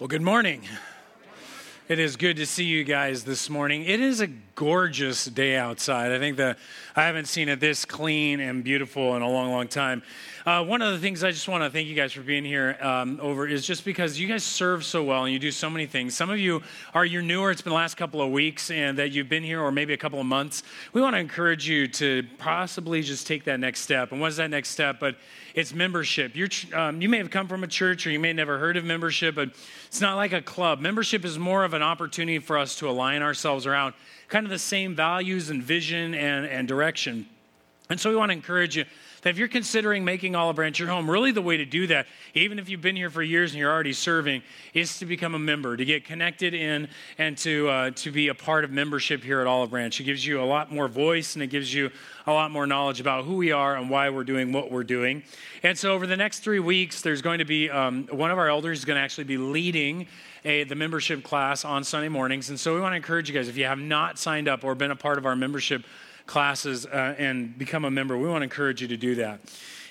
Well, good morning. It is good to see you guys this morning. It is a gorgeous day outside. I think that I haven't seen it this clean and beautiful in a long, long time. Uh, one of the things I just want to thank you guys for being here um, over is just because you guys serve so well and you do so many things. Some of you are you're newer. It's been the last couple of weeks and that you've been here, or maybe a couple of months. We want to encourage you to possibly just take that next step. And what is that next step? But it's membership. Um, you may have come from a church or you may have never heard of membership, but it's not like a club. Membership is more of an opportunity for us to align ourselves around kind of the same values and vision and, and direction. And so we want to encourage you that if you're considering making Olive Branch your home, really the way to do that, even if you've been here for years and you're already serving, is to become a member, to get connected in, and to uh, to be a part of membership here at Olive Branch. It gives you a lot more voice and it gives you a lot more knowledge about who we are and why we're doing what we're doing. And so over the next three weeks, there's going to be um, one of our elders is going to actually be leading. A, the membership class on Sunday mornings. And so we want to encourage you guys, if you have not signed up or been a part of our membership classes uh, and become a member. We want to encourage you to do that.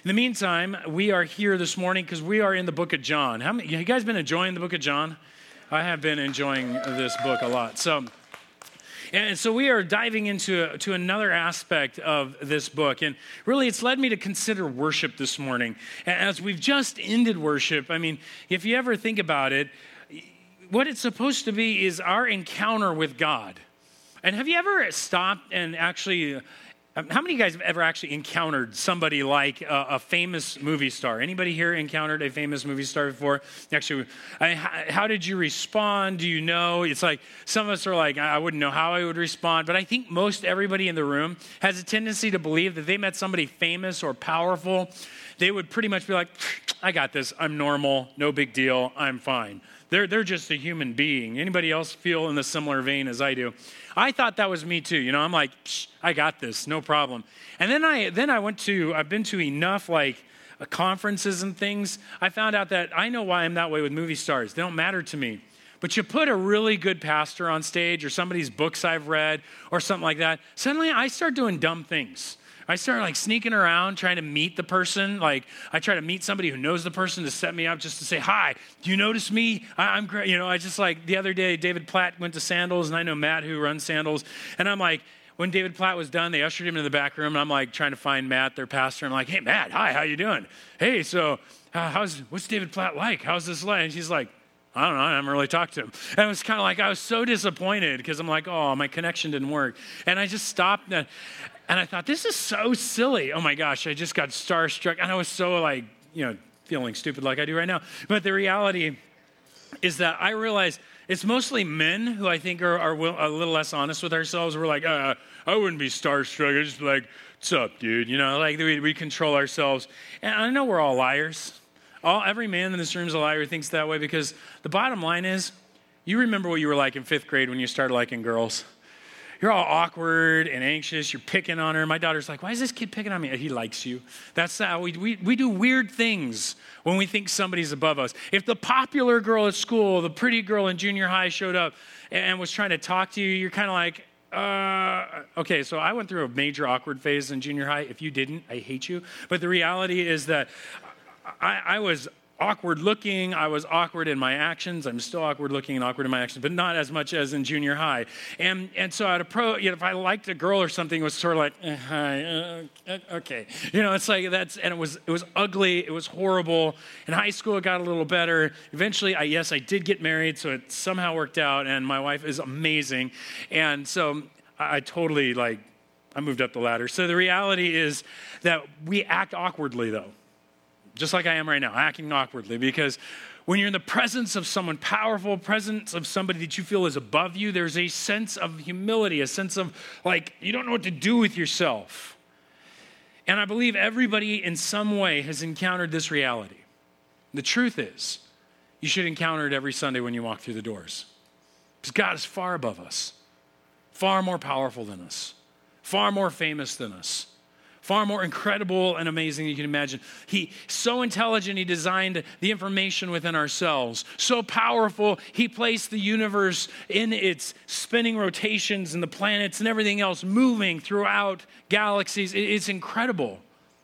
In the meantime, we are here this morning because we are in the book of John. How many, you guys been enjoying the book of John? I have been enjoying this book a lot. So, and so we are diving into to another aspect of this book. And really, it's led me to consider worship this morning. As we've just ended worship, I mean, if you ever think about it, what it's supposed to be is our encounter with God. And have you ever stopped and actually, um, how many of you guys have ever actually encountered somebody like a, a famous movie star? Anybody here encountered a famous movie star before? Actually, I, how did you respond? Do you know? It's like some of us are like, I wouldn't know how I would respond, but I think most everybody in the room has a tendency to believe that they met somebody famous or powerful. They would pretty much be like, I got this. I'm normal. No big deal. I'm fine. They're, they're just a human being. Anybody else feel in the similar vein as I do? I thought that was me too. You know, I'm like, I got this, no problem. And then I then I went to I've been to enough like uh, conferences and things. I found out that I know why I'm that way with movie stars. They don't matter to me. But you put a really good pastor on stage or somebody's books I've read or something like that, suddenly I start doing dumb things. I start like sneaking around trying to meet the person. Like I try to meet somebody who knows the person to set me up just to say, hi, do you notice me? I, am great. You know, I just like the other day, David Platt went to Sandals and I know Matt who runs Sandals. And I'm like, when David Platt was done, they ushered him into the back room, and I'm like trying to find Matt, their pastor. I'm like, "Hey, Matt, hi, how you doing? Hey, so uh, how's what's David Platt like? How's this like?" And she's like, "I don't know. I haven't really talked to him." And it was kind of like I was so disappointed because I'm like, "Oh, my connection didn't work," and I just stopped. And I thought, this is so silly. Oh my gosh, I just got starstruck. And I was so like, you know, feeling stupid like I do right now. But the reality is that I realize it's mostly men who I think are, are a little less honest with ourselves. We're like, uh, I wouldn't be starstruck. I'd just be like, what's up, dude? You know, like we, we control ourselves. And I know we're all liars. All, every man in this room is a liar who thinks that way because the bottom line is you remember what you were like in fifth grade when you started liking girls you're all awkward and anxious. You're picking on her. My daughter's like, why is this kid picking on me? He likes you. That's how we, we, we do weird things when we think somebody's above us. If the popular girl at school, the pretty girl in junior high showed up and was trying to talk to you, you're kind of like, uh, okay, so I went through a major awkward phase in junior high. If you didn't, I hate you. But the reality is that I, I was awkward looking. I was awkward in my actions. I'm still awkward looking and awkward in my actions, but not as much as in junior high. And and so I'd approach, you know, if I liked a girl or something, it was sort of like, eh, hi, uh, uh, okay, you know, it's like that's, and it was it was ugly. It was horrible. In high school, it got a little better. Eventually, I yes, I did get married, so it somehow worked out, and my wife is amazing. And so I, I totally like. I moved up the ladder. So the reality is that we act awkwardly, though just like I am right now, acting awkwardly, because when you're in the presence of someone powerful, presence of somebody that you feel is above you, there's a sense of humility, a sense of like you don't know what to do with yourself. And I believe everybody in some way has encountered this reality. The truth is, you should encounter it every Sunday when you walk through the doors. Because God is far above us, far more powerful than us, far more famous than us far more incredible and amazing than you can imagine. He so intelligent he designed the information within ourselves. So powerful he placed the universe in its spinning rotations and the planets and everything else moving throughout galaxies. It's incredible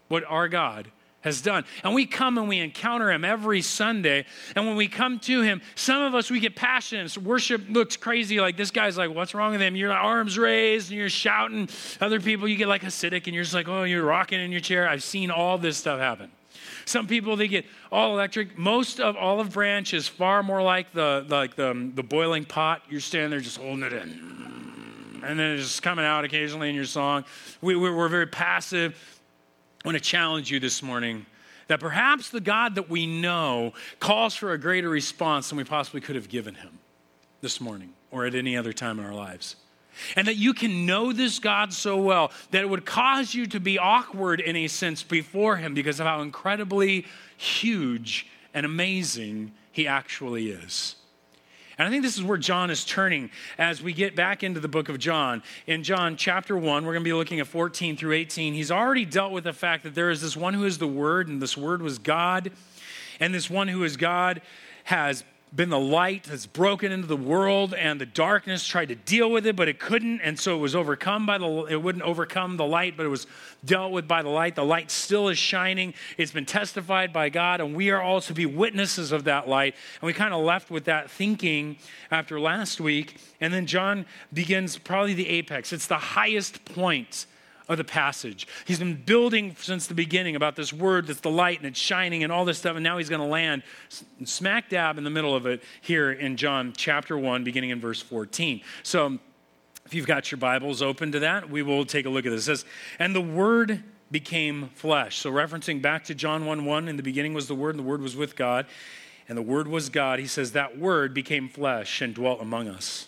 what our God has done. And we come and we encounter him every Sunday. And when we come to him, some of us, we get passionate. Worship looks crazy. Like this guy's like, what's wrong with him? Your arms raised and you're shouting. Other people, you get like acidic and you're just like, oh, you're rocking in your chair. I've seen all this stuff happen. Some people they get all electric. Most of olive branch is far more like the like the, um, the boiling pot. You're standing there just holding it in, and then it's just coming out occasionally in your song. We, we're very passive. I want to challenge you this morning that perhaps the God that we know calls for a greater response than we possibly could have given him this morning or at any other time in our lives. And that you can know this God so well that it would cause you to be awkward in a sense before Him because of how incredibly huge and amazing He actually is. And I think this is where John is turning as we get back into the book of John. In John chapter 1, we're going to be looking at 14 through 18. He's already dealt with the fact that there is this one who is the Word, and this Word was God. And this one who is God has been the light that's broken into the world and the darkness tried to deal with it but it couldn't and so it was overcome by the it wouldn't overcome the light but it was dealt with by the light. The light still is shining. It's been testified by god and we are all to be witnesses of that light. And we kind of left with that thinking after last week. And then john begins probably the apex. It's the highest point of the passage. He's been building since the beginning about this word that's the light and it's shining and all this stuff, and now he's going to land smack dab in the middle of it here in John chapter 1, beginning in verse 14. So if you've got your Bibles open to that, we will take a look at this. It says, And the word became flesh. So referencing back to John 1 1, in the beginning was the word, and the word was with God, and the word was God. He says, That word became flesh and dwelt among us.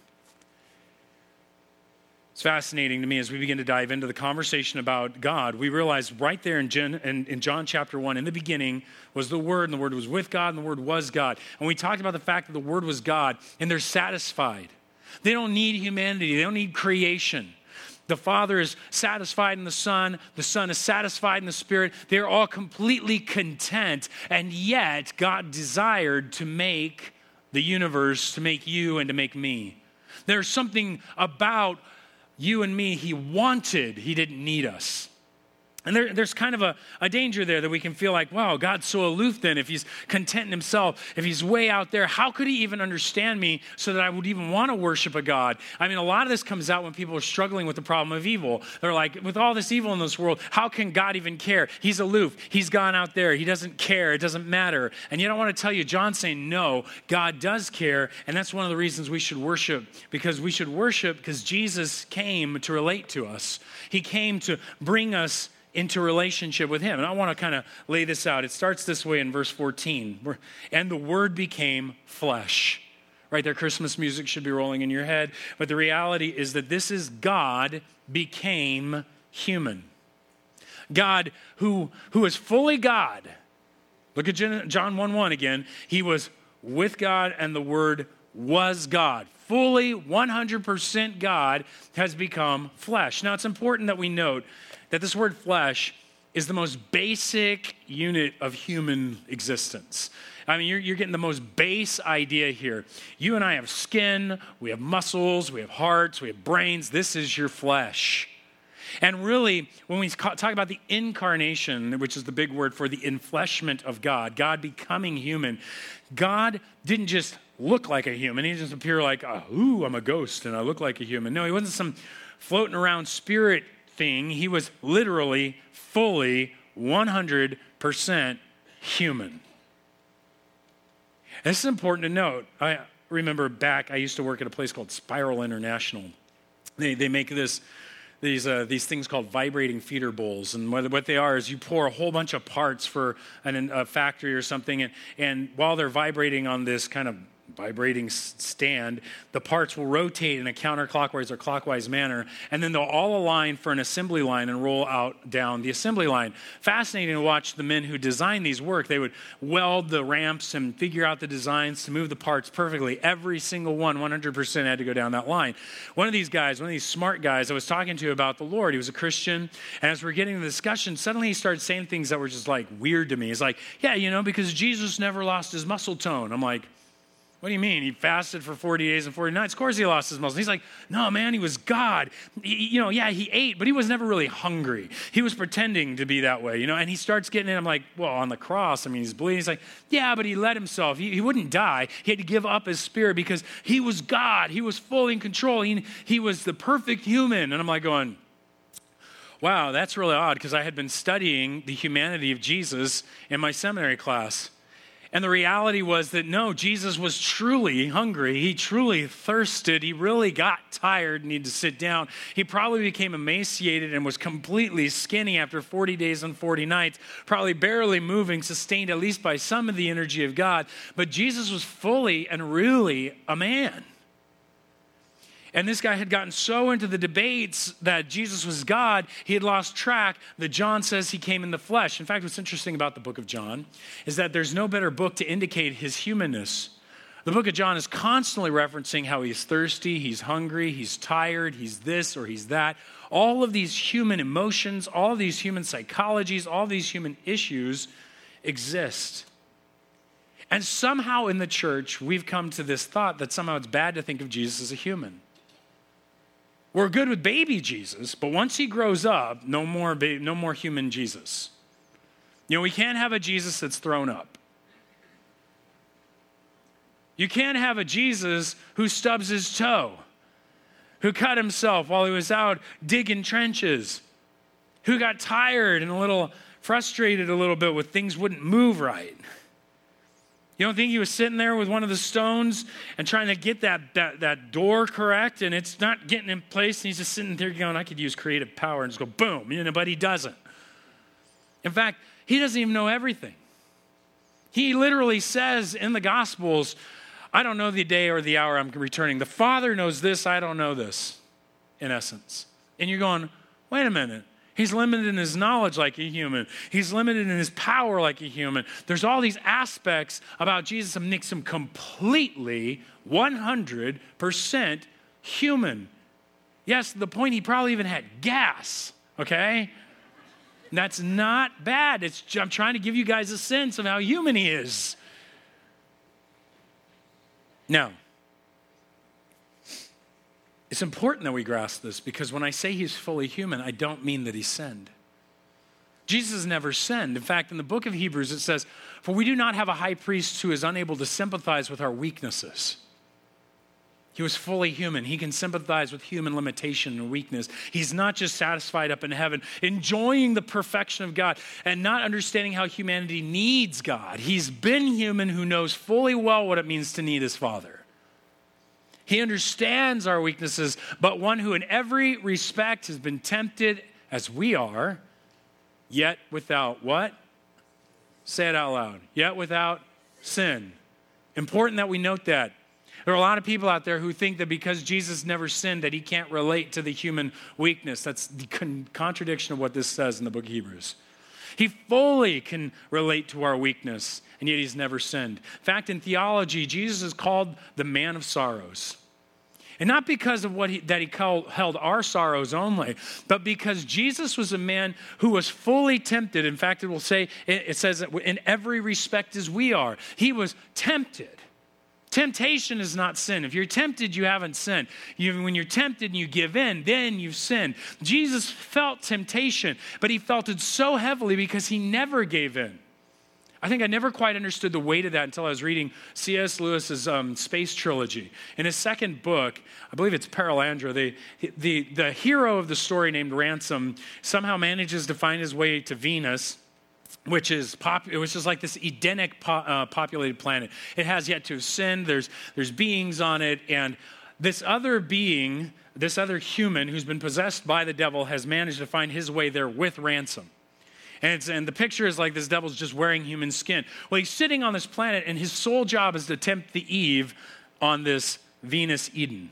It's fascinating to me as we begin to dive into the conversation about God. We realize right there in, John, in, in John chapter 1, in the beginning was the Word, and the Word was with God, and the Word was God. And we talked about the fact that the Word was God, and they're satisfied. They don't need humanity, they don't need creation. The Father is satisfied in the Son, the Son is satisfied in the Spirit. They're all completely content, and yet God desired to make the universe, to make you, and to make me. There's something about you and me, he wanted, he didn't need us. And there, there's kind of a, a danger there that we can feel like, wow, God's so aloof then. If he's content in himself, if he's way out there, how could he even understand me so that I would even want to worship a God? I mean, a lot of this comes out when people are struggling with the problem of evil. They're like, with all this evil in this world, how can God even care? He's aloof. He's gone out there. He doesn't care. It doesn't matter. And yet, I want to tell you, John's saying, no, God does care. And that's one of the reasons we should worship, because we should worship because Jesus came to relate to us, He came to bring us into relationship with him. And I want to kind of lay this out. It starts this way in verse 14. And the word became flesh. Right there, Christmas music should be rolling in your head. But the reality is that this is God became human. God who, who is fully God. Look at John 1 1 again. He was with God, and the word was God. Fully 100% God has become flesh. Now, it's important that we note that this word flesh is the most basic unit of human existence. I mean, you're, you're, getting the most base idea here. You and I have skin, we have muscles, we have hearts, we have brains. This is your flesh. And really, when we talk about the incarnation, which is the big word for the enfleshment of God, God becoming human, God didn't just look like a human. He didn't just appear like, ah, ooh, I'm a ghost and I look like a human. No, he wasn't some floating around spirit thing, he was literally, fully, 100% human. This is important to note. I remember back, I used to work at a place called Spiral International. They, they make this, these, uh, these things called vibrating feeder bowls. And what, what, they are is you pour a whole bunch of parts for an, a factory or something, and, and while they're vibrating on this kind of vibrating stand, the parts will rotate in a counterclockwise or clockwise manner, and then they'll all align for an assembly line and roll out down the assembly line. Fascinating to watch the men who designed these work. They would weld the ramps and figure out the designs to move the parts perfectly. Every single one, 100%, had to go down that line. One of these guys, one of these smart guys I was talking to about the Lord, he was a Christian, and as we're getting the discussion, suddenly he started saying things that were just like weird to me. He's like, Yeah, you know, because Jesus never lost his muscle tone. I'm like, what do you mean? He fasted for 40 days and 40 nights. Of course he lost his muscle. He's like, no, man, he was God. He, you know, yeah, he ate, but he was never really hungry. He was pretending to be that way, you know, and he starts getting in. I'm like, well, on the cross, I mean, he's bleeding. He's like, yeah, but he let himself. He, he wouldn't die. He had to give up his spirit because he was God. He was fully in control. He, he was the perfect human. And I'm like going, wow, that's really odd because I had been studying the humanity of Jesus in my seminary class. And the reality was that no, Jesus was truly hungry. He truly thirsted. He really got tired and needed to sit down. He probably became emaciated and was completely skinny after 40 days and 40 nights, probably barely moving, sustained at least by some of the energy of God. But Jesus was fully and really a man. And this guy had gotten so into the debates that Jesus was God, he had lost track that John says he came in the flesh. In fact, what's interesting about the book of John is that there's no better book to indicate his humanness. The book of John is constantly referencing how he's thirsty, he's hungry, he's tired, he's this or he's that. All of these human emotions, all these human psychologies, all these human issues exist. And somehow in the church, we've come to this thought that somehow it's bad to think of Jesus as a human. We're good with baby Jesus, but once he grows up, no more, no more human Jesus. You know, we can't have a Jesus that's thrown up. You can't have a Jesus who stubs his toe, who cut himself while he was out digging trenches, who got tired and a little frustrated a little bit with things wouldn't move right. You don't think he was sitting there with one of the stones and trying to get that, that, that door correct and it's not getting in place and he's just sitting there going, I could use creative power and just go boom, you know, but he doesn't. In fact, he doesn't even know everything. He literally says in the Gospels, I don't know the day or the hour I'm returning. The Father knows this, I don't know this, in essence. And you're going, wait a minute. He's limited in his knowledge like a human. He's limited in his power like a human. There's all these aspects about Jesus that makes him completely 100% human. Yes, the point he probably even had gas, okay? That's not bad. It's, I'm trying to give you guys a sense of how human he is. Now, it's important that we grasp this because when I say he's fully human, I don't mean that he sinned. Jesus never sinned. In fact, in the book of Hebrews, it says, For we do not have a high priest who is unable to sympathize with our weaknesses. He was fully human. He can sympathize with human limitation and weakness. He's not just satisfied up in heaven, enjoying the perfection of God and not understanding how humanity needs God. He's been human who knows fully well what it means to need his Father. He understands our weaknesses, but one who in every respect has been tempted as we are, yet without what? Say it out loud. Yet without sin. Important that we note that. There are a lot of people out there who think that because Jesus never sinned that he can't relate to the human weakness. That's the con- contradiction of what this says in the book of Hebrews. He fully can relate to our weakness, and yet he's never sinned. In fact, in theology, Jesus is called the man of sorrows. And not because of what he, that he called, held our sorrows only, but because Jesus was a man who was fully tempted. In fact, it will say, it says that in every respect as we are. He was tempted. Temptation is not sin. If you're tempted, you haven't sinned. You, when you're tempted and you give in, then you've sinned. Jesus felt temptation, but he felt it so heavily because he never gave in. I think I never quite understood the weight of that until I was reading C.S. Lewis's um, Space Trilogy. In his second book, I believe it's Perelandra, the, the, the hero of the story named Ransom somehow manages to find his way to Venus which is pop, which is like this Edenic po, uh, populated planet. It has yet to ascend. There's there's beings on it, and this other being, this other human who's been possessed by the devil, has managed to find his way there with ransom. And, and the picture is like this devil's just wearing human skin. Well, he's sitting on this planet, and his sole job is to tempt the Eve on this Venus Eden.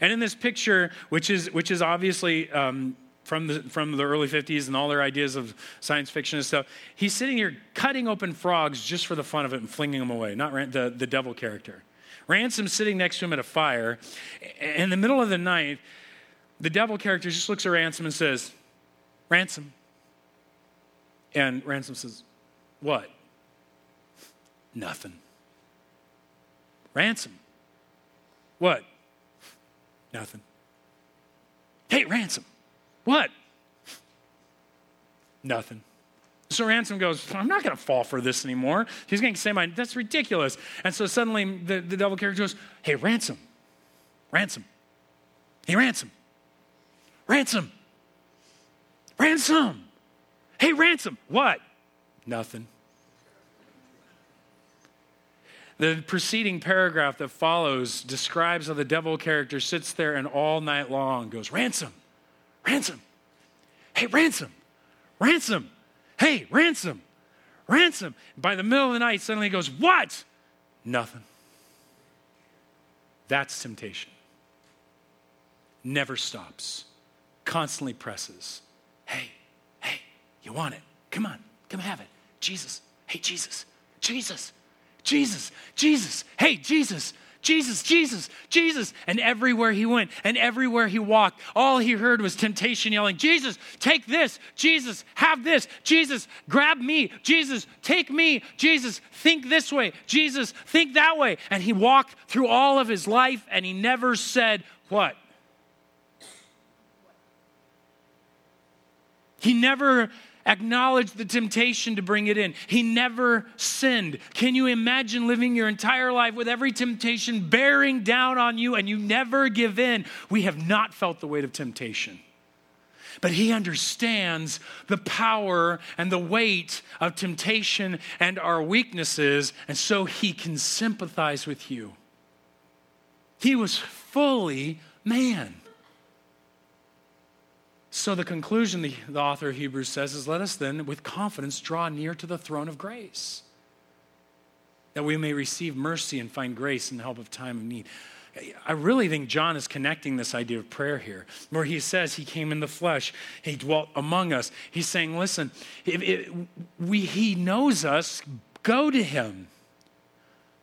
And in this picture, which is, which is obviously um, from, the, from the early 50s and all their ideas of science fiction and stuff, he's sitting here cutting open frogs just for the fun of it and flinging them away, not the, the devil character. Ransom's sitting next to him at a fire. In the middle of the night, the devil character just looks at Ransom and says, Ransom. And Ransom says, What? Nothing. Ransom. What? Nothing. Hey, Ransom. What? Nothing. So Ransom goes, I'm not going to fall for this anymore. He's going to say, my, that's ridiculous. And so suddenly the, the devil character goes, Hey, Ransom. Ransom. Hey, Ransom. Ransom. Ransom. Hey, Ransom. What? Nothing. The preceding paragraph that follows describes how the devil character sits there and all night long goes, Ransom, ransom, hey, ransom, ransom, hey, ransom, ransom. By the middle of the night, suddenly he goes, What? Nothing. That's temptation. Never stops, constantly presses. Hey, hey, you want it? Come on, come have it. Jesus, hey, Jesus, Jesus. Jesus, Jesus, hey, Jesus, Jesus, Jesus, Jesus. And everywhere he went and everywhere he walked, all he heard was temptation yelling, Jesus, take this. Jesus, have this. Jesus, grab me. Jesus, take me. Jesus, think this way. Jesus, think that way. And he walked through all of his life and he never said, What? He never acknowledged the temptation to bring it in. He never sinned. Can you imagine living your entire life with every temptation bearing down on you and you never give in? We have not felt the weight of temptation. But he understands the power and the weight of temptation and our weaknesses, and so he can sympathize with you. He was fully man. So, the conclusion the, the author of Hebrews says is let us then, with confidence, draw near to the throne of grace, that we may receive mercy and find grace in the help of time of need. I really think John is connecting this idea of prayer here, where he says he came in the flesh, he dwelt among us. He's saying, listen, if we, he knows us, go to him.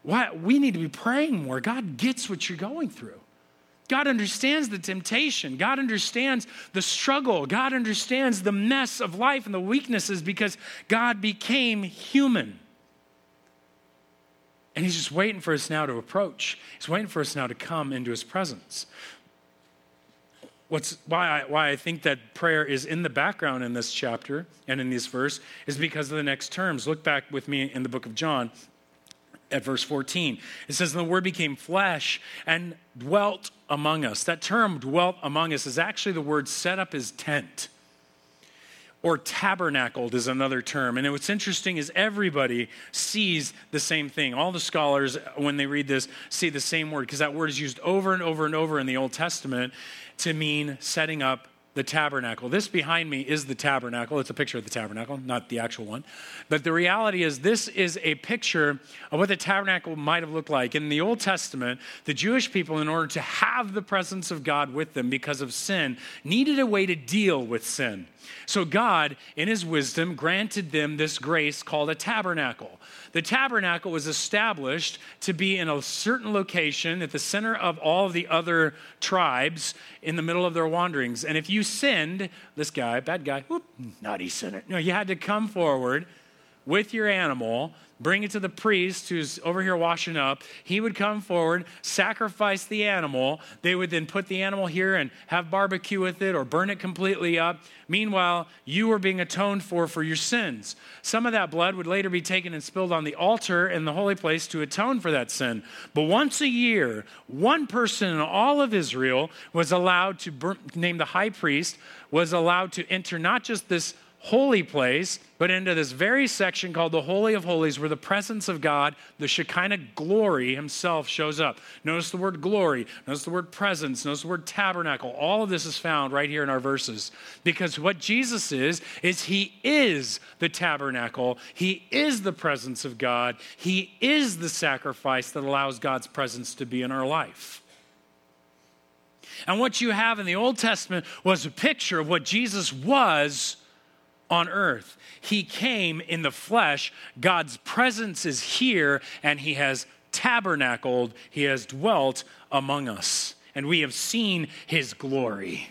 Why, we need to be praying more. God gets what you're going through. God understands the temptation. God understands the struggle. God understands the mess of life and the weaknesses because God became human. And He's just waiting for us now to approach. He's waiting for us now to come into His presence. What's, why, I, why I think that prayer is in the background in this chapter and in this verse is because of the next terms. Look back with me in the book of John at verse 14. It says, And the word became flesh and dwelt among us. That term, dwelt among us, is actually the word set up his tent. Or tabernacled is another term. And what's interesting is everybody sees the same thing. All the scholars, when they read this, see the same word because that word is used over and over and over in the Old Testament to mean setting up the tabernacle. This behind me is the tabernacle. It's a picture of the tabernacle, not the actual one. But the reality is, this is a picture of what the tabernacle might have looked like. In the Old Testament, the Jewish people, in order to have the presence of God with them because of sin, needed a way to deal with sin. So God, in his wisdom, granted them this grace called a tabernacle. The tabernacle was established to be in a certain location at the center of all of the other tribes in the middle of their wanderings. And if you sinned, this guy, bad guy, whoop, naughty sinner, no, you had to come forward with your animal bring it to the priest who's over here washing up. He would come forward, sacrifice the animal. They would then put the animal here and have barbecue with it or burn it completely up. Meanwhile, you were being atoned for for your sins. Some of that blood would later be taken and spilled on the altar in the holy place to atone for that sin. But once a year, one person in all of Israel was allowed to, burn, name the high priest, was allowed to enter not just this holy place, but into this very section called the Holy of Holies, where the presence of God, the Shekinah glory himself, shows up. Notice the word glory, notice the word presence, notice the word tabernacle. All of this is found right here in our verses. Because what Jesus is, is he is the tabernacle, he is the presence of God, he is the sacrifice that allows God's presence to be in our life. And what you have in the Old Testament was a picture of what Jesus was on earth. He came in the flesh. God's presence is here, and He has tabernacled, He has dwelt among us. And we have seen His glory.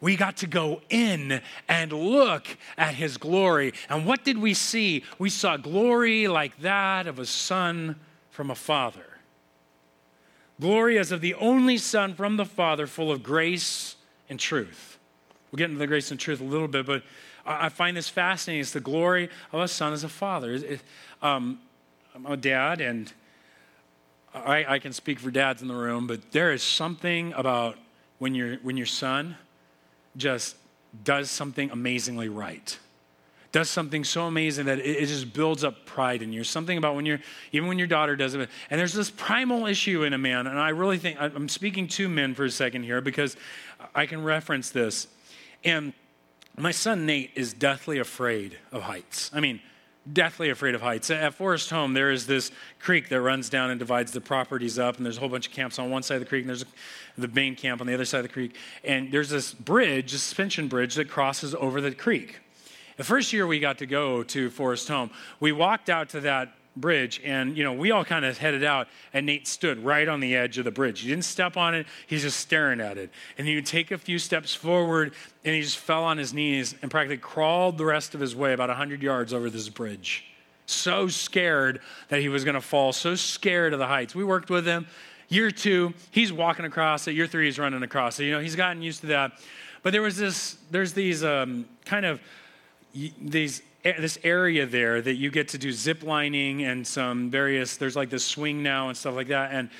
We got to go in and look at His glory. And what did we see? We saw glory like that of a son from a father. Glory as of the only Son from the Father, full of grace and truth. We'll get into the grace and truth a little bit, but I find this fascinating. It's the glory of a son as a father. It, um, I'm a dad, and I, I, can speak for dads in the room, but there is something about when, you when your son just does something amazingly right does something so amazing that it, just builds up pride in you. Something about when you're, even when your daughter does it. And there's this primal issue in a man. And I really think, I'm speaking to men for a second here because I can reference this. And my son Nate is deathly afraid of heights. I mean, deathly afraid of heights. At Forest Home, there is this creek that runs down and divides the properties up, and there's a whole bunch of camps on one side of the creek, and there's the main camp on the other side of the creek. And there's this bridge, a suspension bridge, that crosses over the creek. The first year we got to go to Forest Home, we walked out to that bridge and you know we all kind of headed out and nate stood right on the edge of the bridge. He didn't step on it he's just staring at it. And he would take a few steps forward and he just fell on his knees and practically crawled the rest of his way about 100 yards over this bridge. So scared that he was going to fall so scared of the heights. We worked with him. Year two he's walking across it. Year three he's running across it. You know he's gotten used to that. But there was this there's these um, kind of these this area there that you get to do zip lining and some various there's like this swing now and stuff like that. And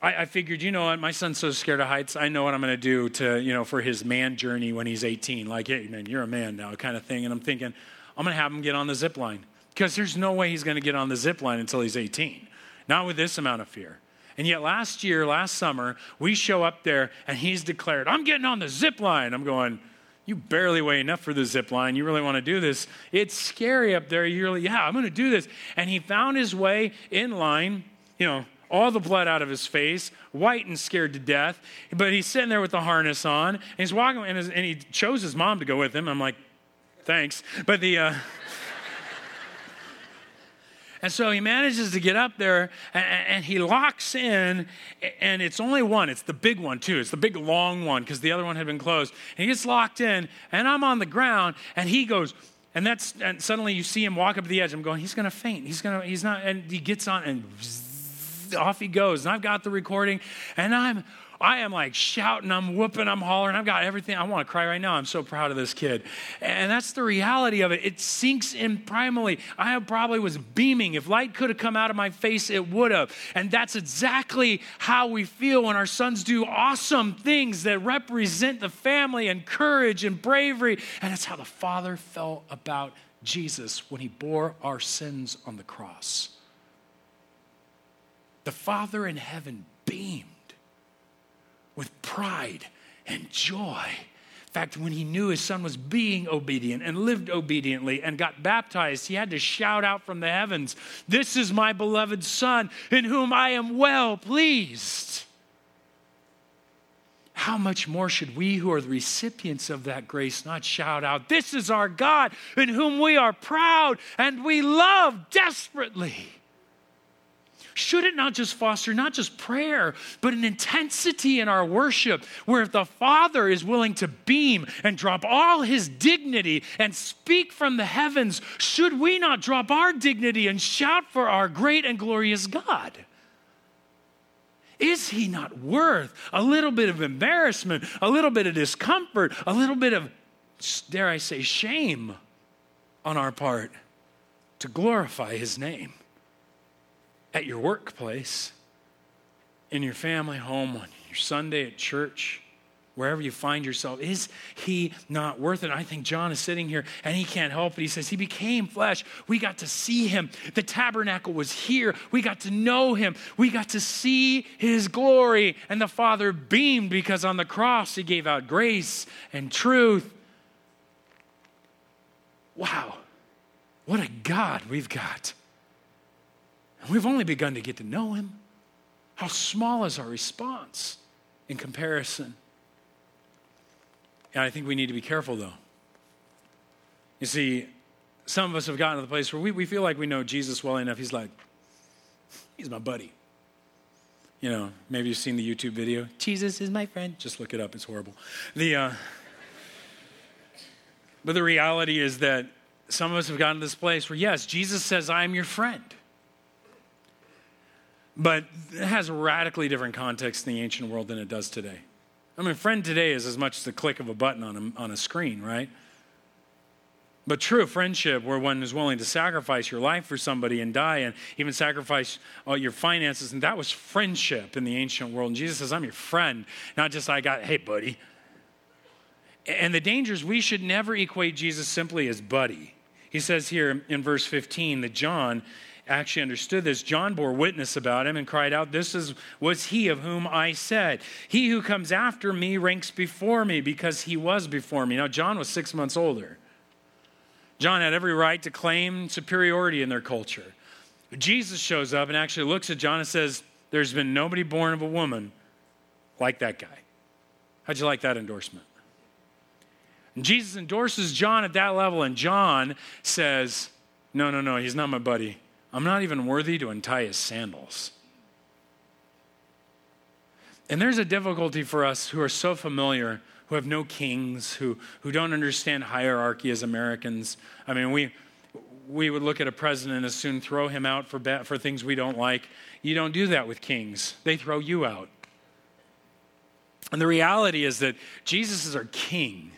I, I figured you know what? My son's so scared of heights. I know what i'm going to do to you know for his man journey when he's 18 like hey man you're a man now kind of thing. And i'm thinking i'm going to have him get on the zip line. Because there's no way he's going to get on the zip line until he's 18 not with this amount of fear. And yet last year last summer we show up there and he's declared i'm getting on the zip line. I'm going you barely weigh enough for the zip line. You really want to do this. It's scary up there. You're like, yeah, I'm going to do this. And he found his way in line, you know, all the blood out of his face, white and scared to death. But he's sitting there with the harness on, and he's walking, and, his, and he chose his mom to go with him. I'm like, thanks. But the, uh, and so he manages to get up there and, and, he locks in, and it's only one. It's the big one, too. It's the big long one because the other one had been closed. And he gets locked in, and I'm on the ground, and he goes, and that's, and suddenly you see him walk up to the edge. I'm going, he's going to faint. He's going to, he's not, and he gets on, and off he goes. And I've got the recording, and I'm, I am like shouting, I'm whooping, I'm hollering, I've got everything. I want to cry right now. I'm so proud of this kid. And that's the reality of it. It sinks in primally. I probably was beaming. If light could have come out of my face, it would have. And that's exactly how we feel when our sons do awesome things that represent the family and courage and bravery. And it's how the Father felt about Jesus when he bore our sins on the cross. The Father in heaven beamed pride and joy. In fact, when he knew his son was being obedient and lived obediently and got baptized, he had to shout out from the heavens, This is my beloved son in whom I am well pleased. How much more should we who are the recipients of that grace not shout out, This is our God in whom we are proud and we love desperately? Should it not just foster not just prayer, but an intensity in our worship where if the Father is willing to beam and drop all his dignity and speak from the heavens, should we not drop our dignity and shout for our great and glorious God? Is he not worth a little bit of embarrassment, a little bit of discomfort, a little bit of, dare I say, shame on our part to glorify his name? At your workplace, in your family home, on your Sunday at church, wherever you find yourself. Is he not worth it? I think John is sitting here and he can't help it. He says, He became flesh. We got to see him. The tabernacle was here. We got to know him. We got to see his glory. And the Father beamed because on the cross he gave out grace and truth. Wow, what a God we've got. We've only begun to get to know him. How small is our response in comparison? And I think we need to be careful, though. You see, some of us have gotten to the place where we, we feel like we know Jesus well enough. He's like, he's my buddy. You know, maybe you've seen the YouTube video, Jesus is my friend. Just look it up, it's horrible. The, uh, but the reality is that some of us have gotten to this place where, yes, Jesus says, I am your friend. But it has a radically different context in the ancient world than it does today. I mean, friend today is as much as the click of a button on a, on a screen, right? But true friendship, where one is willing to sacrifice your life for somebody and die and even sacrifice all uh, your finances, and that was friendship in the ancient world. And Jesus says, I'm your friend, not just I got, hey, buddy. And the danger is we should never equate Jesus simply as buddy. He says here in verse 15 that John actually understood this, John bore witness about him and cried out, This is, was he of whom I said, He who comes after me ranks before me because he was before me. Now, John was six months older. John had every right to claim superiority in their culture. Jesus shows up and actually looks at John and says, There's been nobody born of a woman like that guy. How'd you like that endorsement? And Jesus endorses John at that level, and John says, No, no, no, he's not my buddy. I'm not even worthy to untie his sandals. And there's a difficulty for us who are so familiar, who have no kings, who, who don't understand hierarchy as Americans. I mean, we, we would look at a president and soon throw him out for, for things we don't like. You don't do that with kings, they throw you out. And the reality is that Jesus is our king.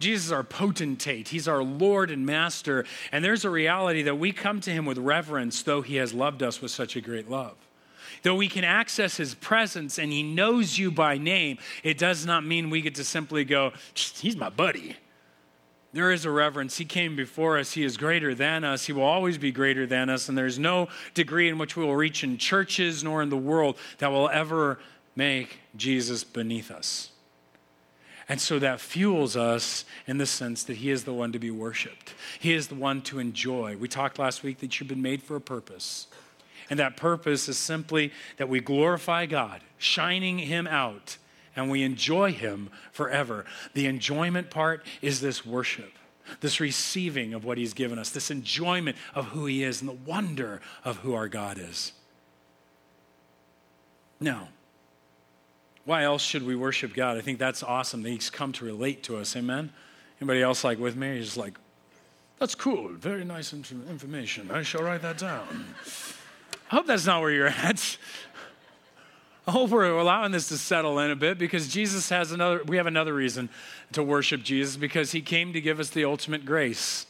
Jesus is our potentate. He's our Lord and Master. And there's a reality that we come to him with reverence, though he has loved us with such a great love. Though we can access his presence and he knows you by name, it does not mean we get to simply go, he's my buddy. There is a reverence. He came before us. He is greater than us. He will always be greater than us. And there's no degree in which we will reach in churches nor in the world that will ever make Jesus beneath us. And so that fuels us in the sense that He is the one to be worshiped. He is the one to enjoy. We talked last week that you've been made for a purpose. And that purpose is simply that we glorify God, shining Him out, and we enjoy Him forever. The enjoyment part is this worship, this receiving of what He's given us, this enjoyment of who He is, and the wonder of who our God is. Now, why else should we worship God? I think that's awesome that He's come to relate to us. Amen? Anybody else like with me? He's like, that's cool. Very nice information. I shall write that down. I hope that's not where you're at. I hope we're allowing this to settle in a bit because Jesus has another, we have another reason to worship Jesus because he came to give us the ultimate grace.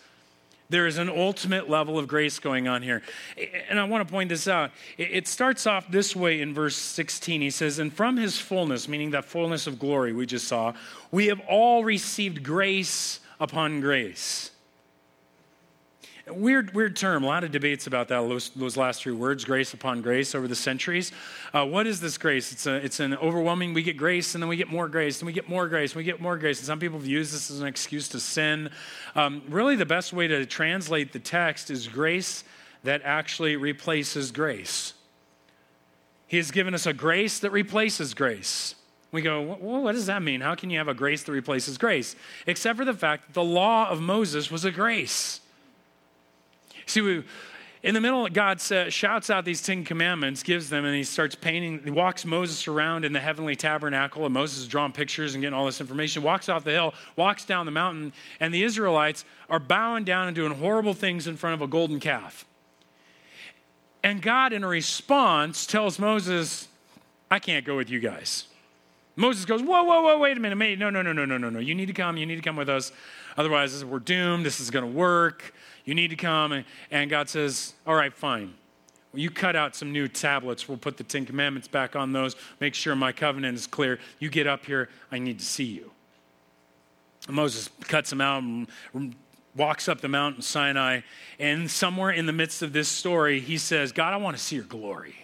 There is an ultimate level of grace going on here. And I want to point this out. It starts off this way in verse 16. He says, And from his fullness, meaning that fullness of glory we just saw, we have all received grace upon grace. Weird, weird term. A lot of debates about that. Those, those last three words, grace upon grace, over the centuries. Uh, what is this grace? It's a, it's an overwhelming. We get grace, and then we get more grace, and we get more grace, and we get more grace. And some people have used this as an excuse to sin. Um, really, the best way to translate the text is grace that actually replaces grace. He has given us a grace that replaces grace. We go, what does that mean? How can you have a grace that replaces grace? Except for the fact that the law of Moses was a grace. See, we, in the middle, God says, shouts out these Ten Commandments, gives them, and he starts painting. He walks Moses around in the heavenly tabernacle, and Moses is drawing pictures and getting all this information. Walks off the hill, walks down the mountain, and the Israelites are bowing down and doing horrible things in front of a golden calf. And God, in response, tells Moses, I can't go with you guys. Moses goes, Whoa, whoa, whoa, wait a minute, mate. No, no, no, no, no, no, no. You need to come. You need to come with us. Otherwise, we're doomed. This is going to work. You need to come. And God says, All right, fine. you cut out some new tablets. We'll put the Ten Commandments back on those, make sure my covenant is clear. You get up here, I need to see you. Moses cuts them out and walks up the mountain Sinai. And somewhere in the midst of this story, he says, God, I want to see your glory.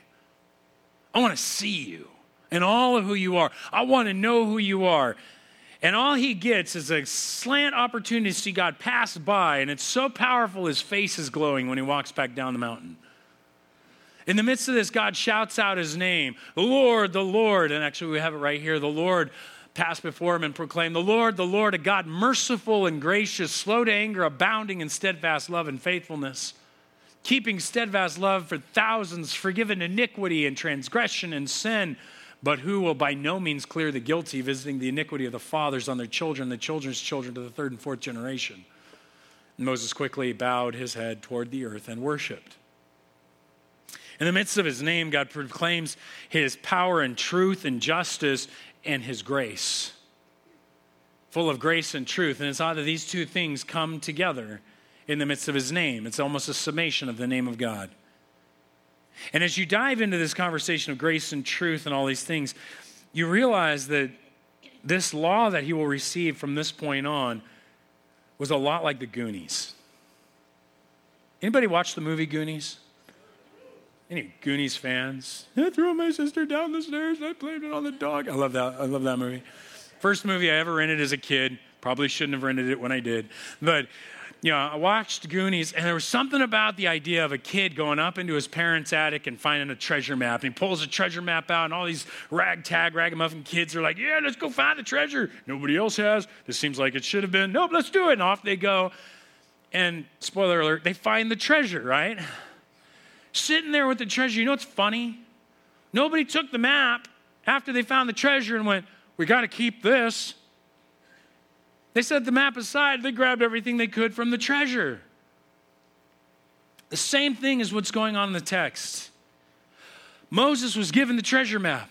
I want to see you and all of who you are. I want to know who you are. And all he gets is a slant opportunity to see God pass by, and it's so powerful his face is glowing when he walks back down the mountain. In the midst of this, God shouts out his name, the Lord, the Lord. And actually, we have it right here the Lord passed before him and proclaimed, The Lord, the Lord, a God merciful and gracious, slow to anger, abounding in steadfast love and faithfulness, keeping steadfast love for thousands, forgiven iniquity and transgression and sin but who will by no means clear the guilty, visiting the iniquity of the fathers on their children, the children's children to the third and fourth generation. And Moses quickly bowed his head toward the earth and worshiped. In the midst of his name, God proclaims his power and truth and justice and his grace. Full of grace and truth. And it's odd that these two things come together in the midst of his name. It's almost a summation of the name of God. And as you dive into this conversation of grace and truth and all these things, you realize that this law that he will receive from this point on was a lot like the Goonies. Anybody watch the movie Goonies? Any Goonies fans? I threw my sister down the stairs and I blamed it on the dog. I love that. I love that movie. First movie I ever rented as a kid. Probably shouldn't have rented it when I did. But you know, I watched Goonies, and there was something about the idea of a kid going up into his parents' attic and finding a treasure map. And he pulls a treasure map out, and all these ragtag, ragamuffin kids are like, Yeah, let's go find the treasure. Nobody else has. This seems like it should have been. Nope, let's do it. And off they go. And spoiler alert, they find the treasure, right? Sitting there with the treasure. You know what's funny? Nobody took the map after they found the treasure and went, We got to keep this. They set the map aside, they grabbed everything they could from the treasure. The same thing is what's going on in the text. Moses was given the treasure map.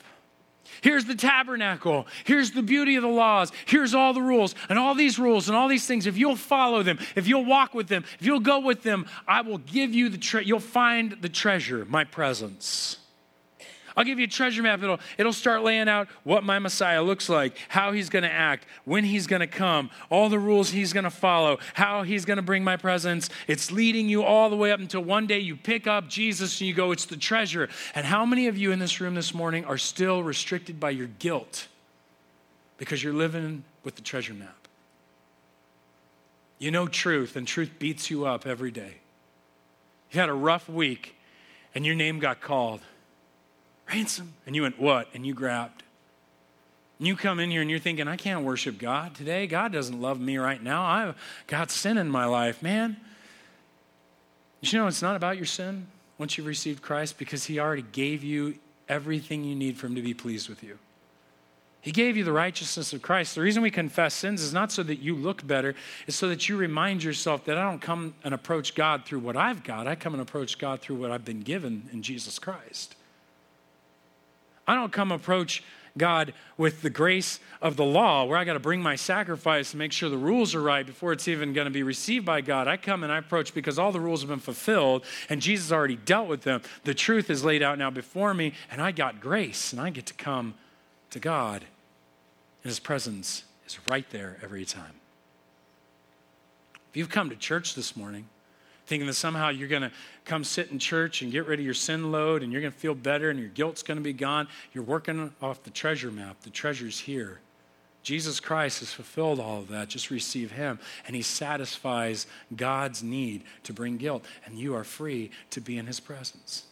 Here's the tabernacle. Here's the beauty of the laws. Here's all the rules. And all these rules and all these things, if you'll follow them, if you'll walk with them, if you'll go with them, I will give you the treasure. You'll find the treasure, my presence. I'll give you a treasure map. It'll, it'll start laying out what my Messiah looks like, how he's going to act, when he's going to come, all the rules he's going to follow, how he's going to bring my presence. It's leading you all the way up until one day you pick up Jesus and you go, It's the treasure. And how many of you in this room this morning are still restricted by your guilt because you're living with the treasure map? You know truth, and truth beats you up every day. You had a rough week, and your name got called ransom. And you went, what? And you grabbed. And you come in here and you're thinking, I can't worship God today. God doesn't love me right now. I've got sin in my life, man. You know, it's not about your sin once you've received Christ because He already gave you everything you need for Him to be pleased with you. He gave you the righteousness of Christ. The reason we confess sins is not so that you look better, it's so that you remind yourself that I don't come and approach God through what I've got. I come and approach God through what I've been given in Jesus Christ. I don't come approach God with the grace of the law, where I got to bring my sacrifice and make sure the rules are right before it's even going to be received by God. I come and I approach because all the rules have been fulfilled and Jesus already dealt with them. The truth is laid out now before me, and I got grace, and I get to come to God. And His presence is right there every time. If you've come to church this morning, thinking that somehow you're going to come sit in church and get rid of your sin load and you're going to feel better and your guilt's going to be gone. You're working off the treasure map. The treasure's here. Jesus Christ has fulfilled all of that. Just receive Him. And He satisfies God's need to bring guilt. And you are free to be in His presence.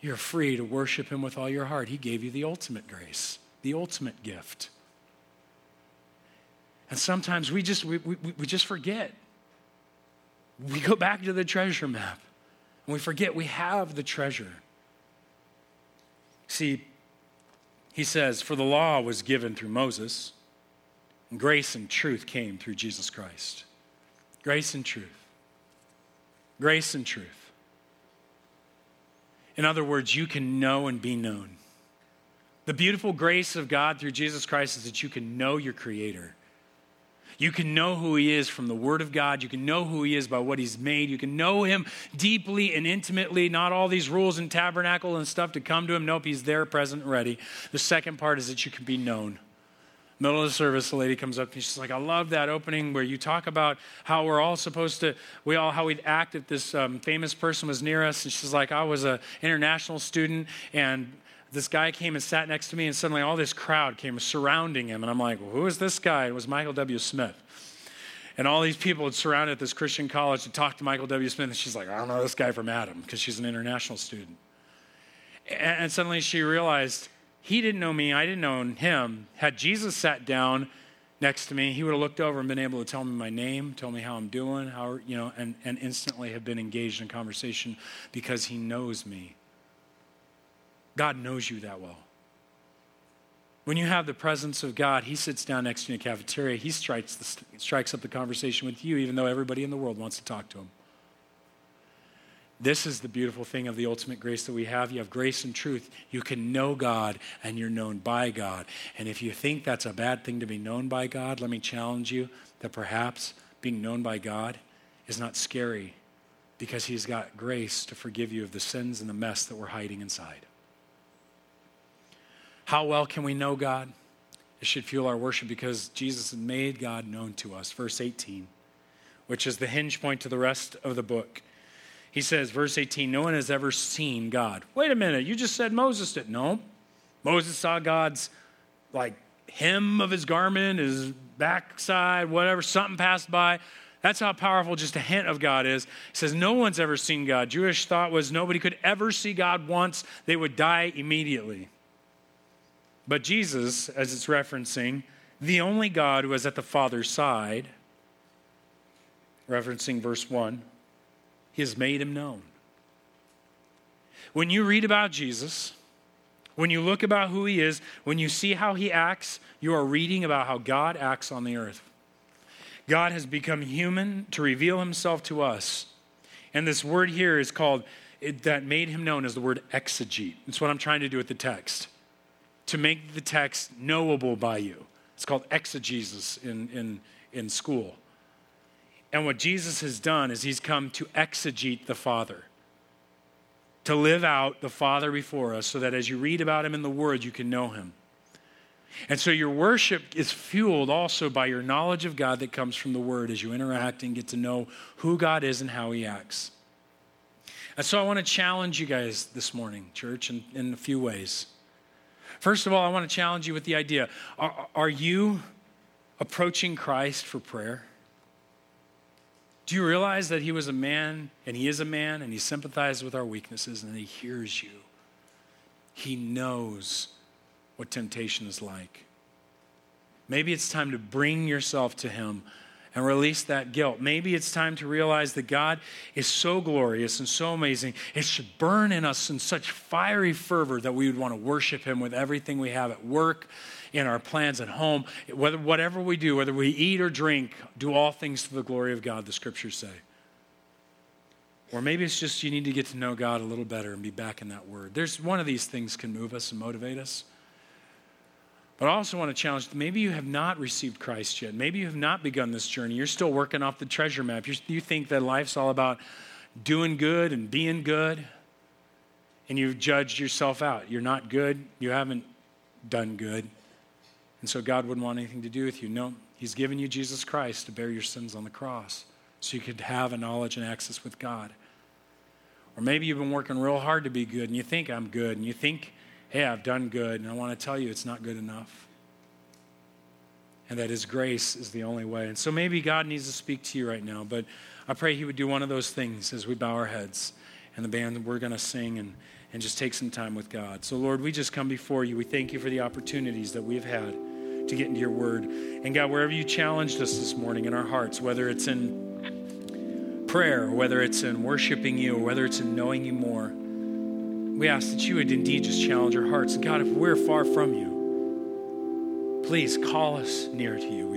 You're free to worship Him with all your heart. He gave you the ultimate grace, the ultimate gift. And sometimes we just, we, we, we just forget we go back to the treasure map and we forget we have the treasure. See, he says, For the law was given through Moses, and grace and truth came through Jesus Christ. Grace and truth. Grace and truth. In other words, you can know and be known. The beautiful grace of God through Jesus Christ is that you can know your Creator You can know who he is from the Word of God. You can know who he is by what he's made. You can know him deeply and intimately, not all these rules and tabernacle and stuff to come to him. Nope, he's there, present, ready. The second part is that you can be known. Middle of the service, the lady comes up and she's like, I love that opening where you talk about how we're all supposed to, we all, how we'd act if this um, famous person was near us. And she's like, I was an international student and this guy came and sat next to me, and suddenly all this crowd came surrounding him. And I'm like, well, who is this guy? It was Michael W. Smith. And all these people had surrounded this Christian college to talk to Michael W. Smith. And she's like, I don't know this guy from Adam because she's an international student. And suddenly she realized he didn't know me, I didn't know him. Had Jesus sat down next to me, he would have looked over and been able to tell me my name, tell me how I'm doing, how, you know, and, and instantly have been engaged in conversation because he knows me. God knows you that well. When you have the presence of God, He sits down next to you in the cafeteria. He strikes, the, strikes up the conversation with you, even though everybody in the world wants to talk to Him. This is the beautiful thing of the ultimate grace that we have. You have grace and truth. You can know God and you're known by God. And if you think that's a bad thing to be known by God, let me challenge you that perhaps being known by God is not scary because He's got grace to forgive you of the sins and the mess that we're hiding inside. How well can we know God? It should fuel our worship because Jesus made God known to us. Verse 18, which is the hinge point to the rest of the book. He says, verse 18, no one has ever seen God. Wait a minute, you just said Moses did. No. Moses saw God's like hem of his garment, his backside, whatever, something passed by. That's how powerful just a hint of God is. He says, No one's ever seen God. Jewish thought was nobody could ever see God once, they would die immediately. But Jesus, as it's referencing, the only God who is at the Father's side, referencing verse 1, he has made him known. When you read about Jesus, when you look about who he is, when you see how he acts, you are reading about how God acts on the earth. God has become human to reveal himself to us. And this word here is called, it, that made him known, is the word exegete. It's what I'm trying to do with the text to make the text knowable by you. It's called exegesis in, in, in school. And what Jesus has done is he's come to exegete the Father, to live out the Father before us so that as you read about him in the Word, you can know him. And so your worship is fueled also by your knowledge of God that comes from the Word as you interact and get to know who God is and how he acts. And so I want to challenge you guys this morning, church, in, in a few ways. First of all, I want to challenge you with the idea are, are you approaching Christ for prayer? Do you realize that he was a man and he is a man and he sympathizes with our weaknesses and he hears you? He knows what temptation is like. Maybe it's time to bring yourself to him and release that guilt. Maybe it's time to realize that God is so glorious and so amazing. It should burn in us in such fiery fervor that we would want to worship Him with everything we have at work, in our plans at home, whether, whatever we do, whether we eat or drink, do all things to the glory of God, the scriptures say. Or maybe it's just you need to get to know God a little better and be back in that word. There's one of these things can move us and motivate us. But I also want to challenge maybe you have not received Christ yet. Maybe you have not begun this journey. You're still working off the treasure map. You're, you think that life's all about doing good and being good, and you've judged yourself out. You're not good. You haven't done good. And so God wouldn't want anything to do with you. No, He's given you Jesus Christ to bear your sins on the cross so you could have a knowledge and access with God. Or maybe you've been working real hard to be good and you think I'm good and you think hey, I've done good, and I want to tell you it's not good enough. And that His grace is the only way. And so maybe God needs to speak to you right now, but I pray He would do one of those things as we bow our heads. And the band, we're going to sing and, and just take some time with God. So, Lord, we just come before you. We thank you for the opportunities that we've had to get into your word. And God, wherever you challenged us this morning in our hearts, whether it's in prayer, whether it's in worshiping you, or whether it's in knowing you more, we ask that you would indeed just challenge our hearts. God, if we're far from you, please call us near to you,